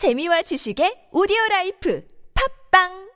재미와 지식의 오디오 라이프. 팝빵!